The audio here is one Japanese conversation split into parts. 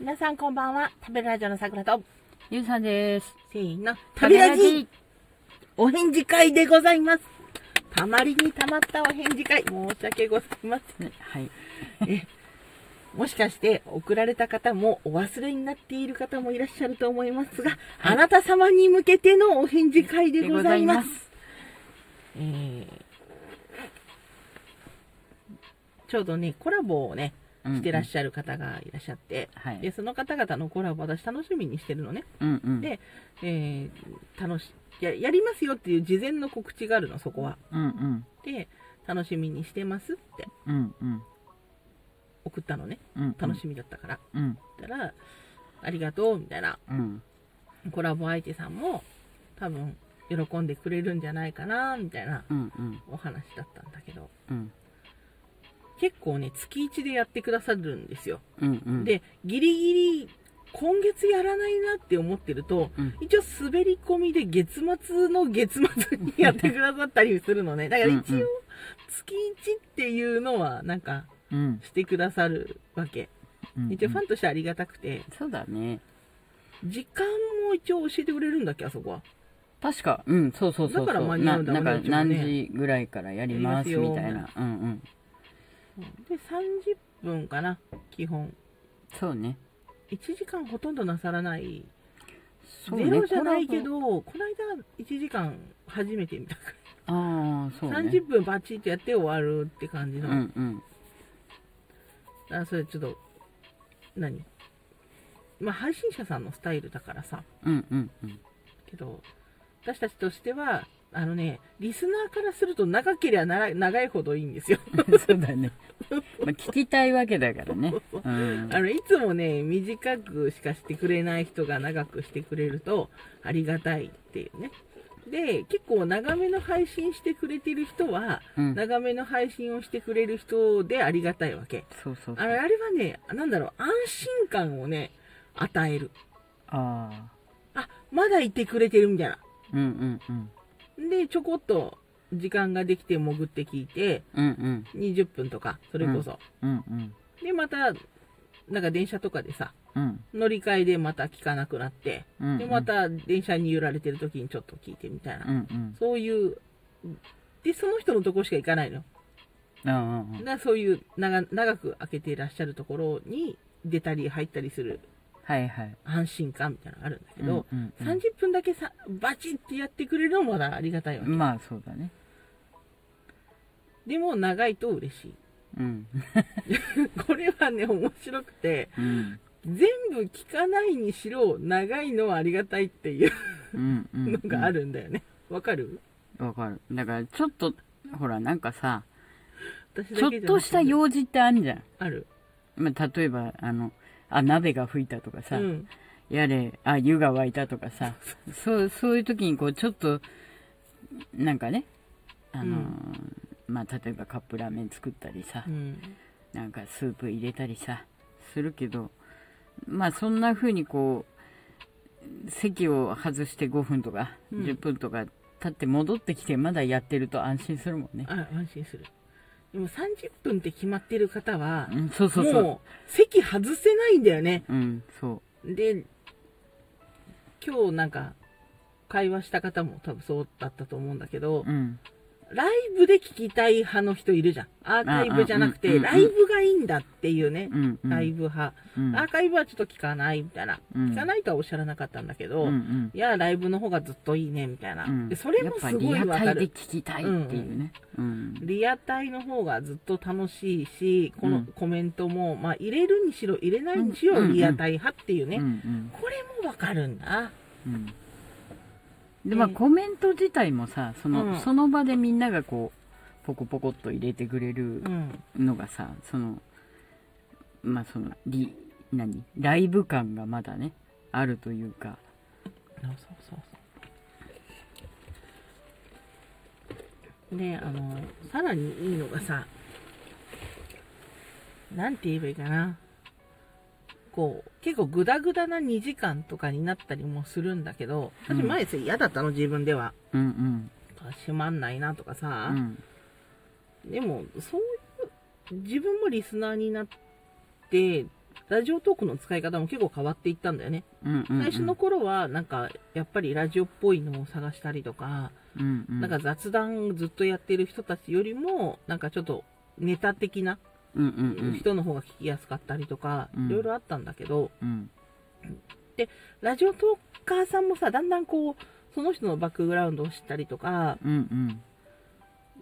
皆さんこんばんは。食べるラジオの桜と、ゆうさんです。せーの、食べラジお返事会でございます。たまりにたまったお返事会、申し訳ございません。はい。もしかして送られた方もお忘れになっている方もいらっしゃると思いますが、あなた様に向けてのお返事会でございます。えーちょうどね、コラボをね、してらっしゃる方がいらっしゃって、はいで、その方々のコラボ私楽しみにしてるのね。うんうん。で、えー楽しや、やりますよっていう事前の告知があるの、そこは。うんうん。で、楽しみにしてますってうんうん。送ったのね。うん。楽しみだったから。うん。たら、ありがとう、みたいな。うん。コラボ相手さんも、多分、喜んでくれるんじゃないかな、みたいなうんうん。お話だったんだけど、うん。結構ね、月1でやってくださるんですよ。うんうん。、で、ギリギリ、今月やらないなって思ってると、うん。一応滑り込みで月末の月末にやってくださったりするのね。だから一応うんうん、月1っていうのは、なんか、うん。してくださるわけ。うん。一応ファンとしてありがたくて、そうだね。時間も一応教えてくれるんだっけ、あそこは。確か、うん、そうそうそうそう。だから間に合うんだななんか何時ぐらいからやりますみたいな。うんうん。で、30分かな、基本。そうね。1時間ほとんどなさらない。ね。ゼロじゃないけ。ど、この間1時間初めて見たかああ、そうら、ね。30分バチッとやって終わるって感じの。うんうん。あそれちょっと、何？まあ、配信者さんのスタイルだからさ、うんうんうん。けど、私たちとしては、あのね、リスナーからすると長ければ長いほどいいんですよ。そうだね。まあ、聞きたいわけだからね。うん。あの、いつもね、短くしかしてくれない人が長くしてくれると、ありがたいっていうね。で、結構長めの配信してくれてる人は、うん。長めの配信をしてくれる人でありがたいわけ。そうそうそう。あれ、あれはね、なんだろう、安心感をね、与える。ああ。あ、まだいてくれてるみたいな。うんうんうん。で、ちょこっと時間ができて潜って聞いて、うんうん。20分とか、それこそ。うんうん。で、また、なんか電車とかでさ、うん。乗り換えでまた聞かなくなって、うん。で、また電車に揺られてる時にちょっと聞いてみたいな。うんうん。そういう、で、その人のところしか行かないの。ああだからそういう長長く開けていらっしゃるところに出たり入ったりするはいはい。安心感みたいなのがあるんだけど、うんうん30分だけさバチってやってくれるのもまだありがたいわけ。まあそうだね。でも長いと嬉しい。うん。これはね、面白くて、うん。全部聞かないにしろ、長いのはありがたいっていううんうん。のがあるんだよね。わかる？わかる。だからちょっと、ほらなんかさ、ちょっとした用事ってあるじゃん。ある。まあ例えば、あの、あ、鍋が吹いたとかさ、うん。やれ、あ、湯が沸いたとかさ、そう、そういう時にこうちょっと、なんかね、あのーまあ例えばカップラーメン作ったりさう、ん。なんかスープ入れたりさ、するけど、まあそんな風にこう、席を外して5分とかうん10分とか経って戻ってきてまだやってると安心するもんね。あ、安心する。でも30分って決まってる方は、うん、そうそうそう。もう席外せないんだよね。うん、そで、今日なんか会話した方も多分そうだったと思うんだけどう。、うん。ライブで聞きたい派の人いるじゃん。アーカイブじゃなくて、ライブがいいんだっていうね。うん、うん。ライブ派。うん、アーカイブはちょっと聞かないみたいな。うん聞かないとはおっしゃらなかったんだけど、うん、うん。いや、ライブの方がずっといいね、みたいな。うんでそれもすごいやっぱリアタイでわかる。聞きたいっていうね。うん。リアタイの方がずっと楽しいし、このうんコメントも、まあ入れるにしろ入れないにしろうんリアタイ派っていうね。これもわかるんだ。うん。で、まあ、ねコメント自体もさ、その、うんその場でみんながこう、ポコポコっと入れてくれるうん。のがさ、その、まあ、その、リ、何？ライブ感がまだね、あるというか、そうそうそう。で、あの、さらにいいのがさ、なんて言えばいいかな。こう、結構グダグダな2時間とかになったりもするんだけど、私うん前さ嫌だったの自分では。うんうん。閉まんないなとかさ、うん。でも、そういう、自分もリスナーになって、ラジオトークの使い方も結構変わっていったんだよね。うんうんうん最初の頃は、なんか、やっぱりラジオっぽいのを探したりとか、うんうんなんか雑談ずっとやってる人たちよりも、なんかちょっとネタ的な人の方が聞きやすかったりとか、うん。いろいろあったんだけど、うん。ラジオトーカーさんもさ、だんだんこう、その人のバックグラウンドを知ったりとか、うんうん。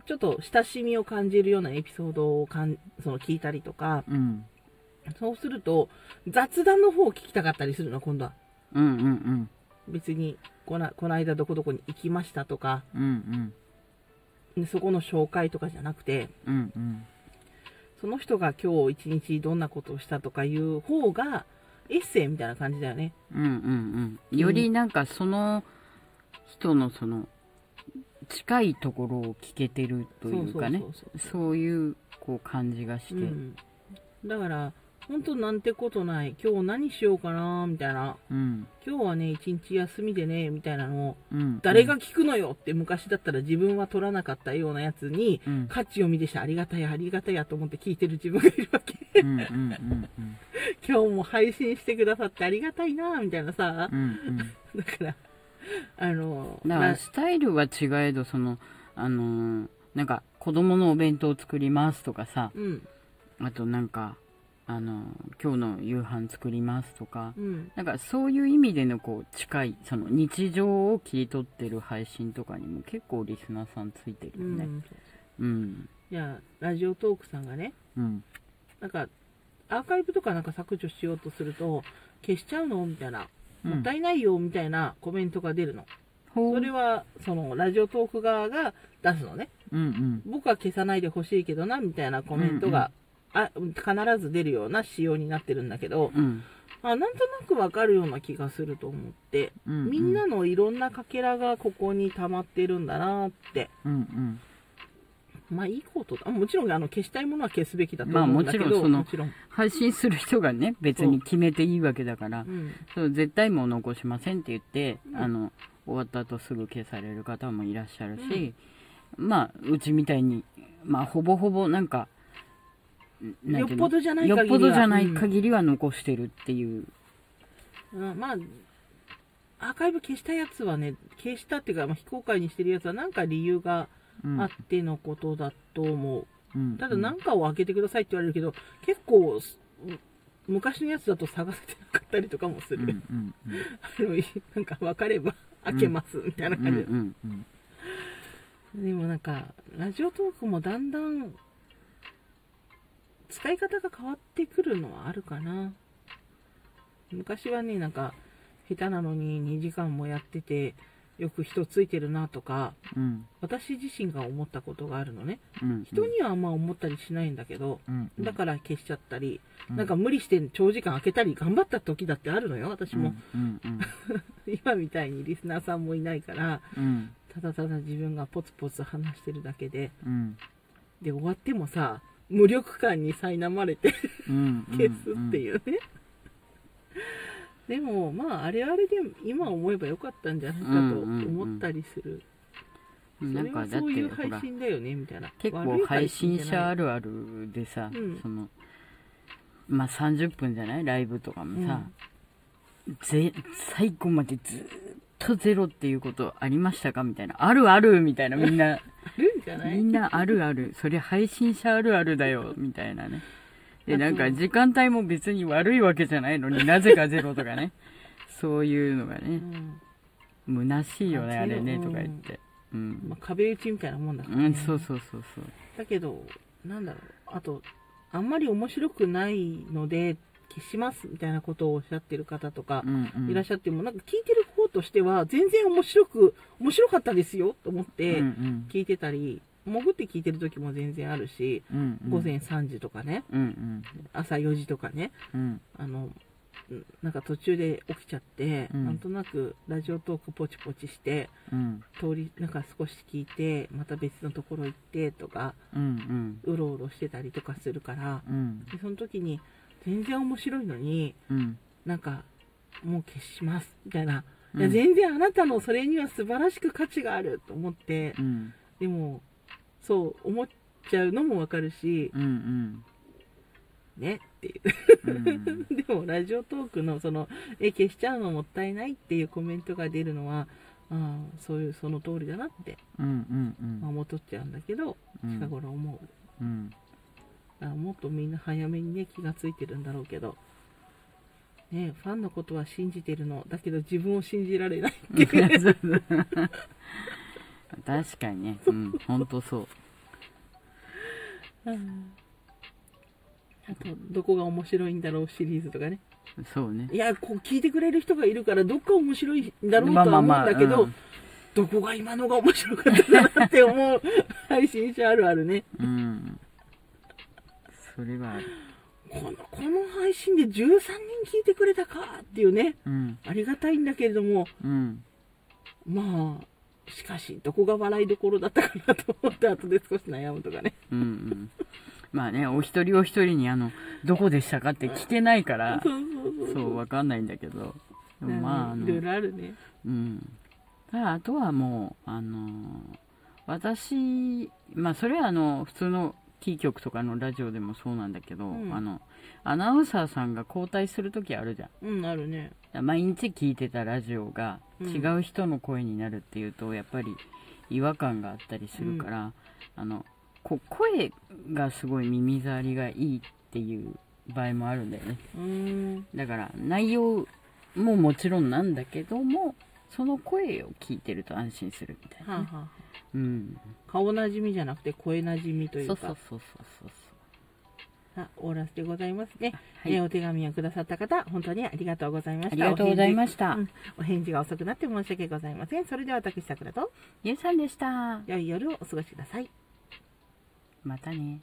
ちょっと親しみを感じるようなエピソードをかんその聞いたりとか、うん。そうすると、雑談の方を聞きたかったりするの、今度は。うんうんうん。別に、このこの間どこどこに行きましたとか、うんうん。でそこの紹介とかじゃなくて、うんうんその人が今日一日どんなことをしたとかいう方が、エッセイみたいな感じだよね。うんうんうん。よりなんかその人のその近いところを聞けてるというかね。そういうこう感じがして、うん、だから、本当なんてことない、今日何しようかな、みたいな、うん。今日はね、一日休みでね、みたいなのを、うん、誰が聞くのよって昔だったら自分は取らなかったようなやつに、うん。価値を見てしてありがたやありがたやと思って聞いてる自分がいるわけ。うんうんうんうん。今日も配信してくださってありがたいな、みたいなさ。う。んうん。だから、あの、だからなスタイルは違えどそのあのーなんか子供のお弁当を作りますとかさ。うん、あとなんかあのー今日の夕飯作りますとかうん、なんかそういう意味でのこう近いその日常を切り取ってる配信とかにも結構リスナーさんついてるうよね。ん。うん。いや、ラジオトークさんがね、うん。なんか、アーカイブとかなんか削除しようとすると、消しちゃうのみたいな、うん。もったいないよ、みたいなコメントが出るの。それは、その、ラジオトーク側が出すのね。うんうん。僕は消さないでほしいけどな、みたいなコメントが、あ必ず出るような仕様になってるんだけど、うんあなんとなくわかるような気がすると思って、うんみんなのいろんなかけらがここに溜まってるんだなって。うんうんまあいいことだ。もちろんあの消したいものは消すべきだとまあ思うんだけど、もちろんそのもちろん。配信する人がね別に決めていいわけだからうん。そう絶対もう残しませんって言って、うんあの終わった後すぐ消される方もいらっしゃるし、まあうちみたいにまあほぼほぼなんかよっぽどじゃない限りは。よっぽどじゃない限りは残してるっていう、うん。まあ、アーカイブ消したやつはね、消したっていうか、まあ、非公開にしてるやつはなんか理由がうんあってのことだと思う。うん。ただ何かを開けてくださいって言われるけど、結構、す昔のやつだと探せてなかったりとかもする。うんうん あのなんか分かれば開けますみたいなうんう感じでもなんか、ラジオトークもだんだん、使い方が変わってくるのはあるかな。昔はね、なんか、下手なのに2時間もやってて、よく人ついてるなとか、うん。私自身が思ったことがあるのね。うん人にはあんま思ったりしないんだけど、うんうん。だから消しちゃったり、うん。なんか無理して長時間開けたり頑張った時だってあるのよ、私も。うんうん。今みたいにリスナーさんもいないから、うん。ただただ自分がポツポツ話してるだけで、うん。で、終わってもさ、無力感に苛まれてうん消すっていうね。でも、まあ、あれあれで今思えばよかったんじゃないかと思ったりする。なんかだってそれはそういう配信だよね、みたいな。結構配信者あるあるでさ、うん。そのまあ30分じゃない？ライブとかもさ、ぜ最後までずっとゼロっていうことありましたか？みたいな。あるあるみたいなみんな じゃない？みんなあるある。それ配信者あるあるだよみたいなね。でなんか時間帯も別に悪いわけじゃないのになぜかゼロとかね。そういうのがね。うん。虚しいよねああれねゼロとか言って。うん。まあ、壁打ちみたいなもんだから、ね。うんそうそうそうそう。だけど、なんだろう、あと、あんまり面白くないので、消しますみたいなことをおっしゃってる方とかうんうん。いらっしゃっても、なんか聞いてる方としては、全然面白く、面白かったですよと思っうんうてん。聞いてたり、潜って聞いてる時も全然あるし、うんうん。午前3時とかね、うんうん。朝4時とかね、うん。あの、んなんか途中で起きちゃって、うん。なんとなくラジオトークポチポチして、うん。通り、なんか少し聞いて、また別のところ行ってとか、うんうん。うろうろしてたりとかするから、うん。でその時に全然面白いのにうん。なんかもう消しますみたいな、うん。いや全然あなたのそれには素晴らしく価値があると思ってうん。でもそう思っちゃうのもわかるしうんねっていう。うん。でもラジオトークのそのえ消しちゃうのもったいないっていうコメントが出るのはああそういうその通りだなって、うんうんうん。まあ、戻っちゃうんだけどうん。近頃思う、うん。あもっとみんな早めにね気がついてるんだろうけど、ね、ファンのことは信じてるのだけど自分を信じられないって 確かにね。うん。ほんとそう。あとどこが面白いんだろうシリーズとかねそうね。いやこう聞いてくれる人がいるからどっか面白いんだろうとは思うんだけど、うんどこが今のが面白かったなって思う配信者あるあるねうん。それは。このこの配信で13人聞いてくれたかっていうねうん。ありがたいんだけれどもうん。まあしかしどこが笑いどころだったかなと思って後で少し悩むとかねうんうん。まあね、お一人お一人にあの、どこでしたかって聞けないから、そうわかんないんだけど。でもまあ、あのいろいろあるねうん。ただあとはもう、あのー私、まあ、それはあの、普通のキー局とかのラジオでもそうなんだけど、うん。あの、アナウンサーさんが交代するときあるじゃん。うんあるね。毎日聞いてたラジオがうん。違う人の声になるっていうと、やっぱり違和感があったりするから、あのこ声がすごい耳障りがいいっていう場合もあるんだよね。うーん。だから内容ももちろんなんだけどもその声を聞いてると安心するみたいなね、はあはあうん。顔なじみじゃなくて声なじみといそううか。そうそうそうそうあオーラスでございますね、はい。えーお手紙をくださった方本当にありがとうございました。ありがとうございました、うんお返事が遅くなって申し訳ございません。それでは私さくらと。ゆうさんでした。良い夜をお過ごしください。またね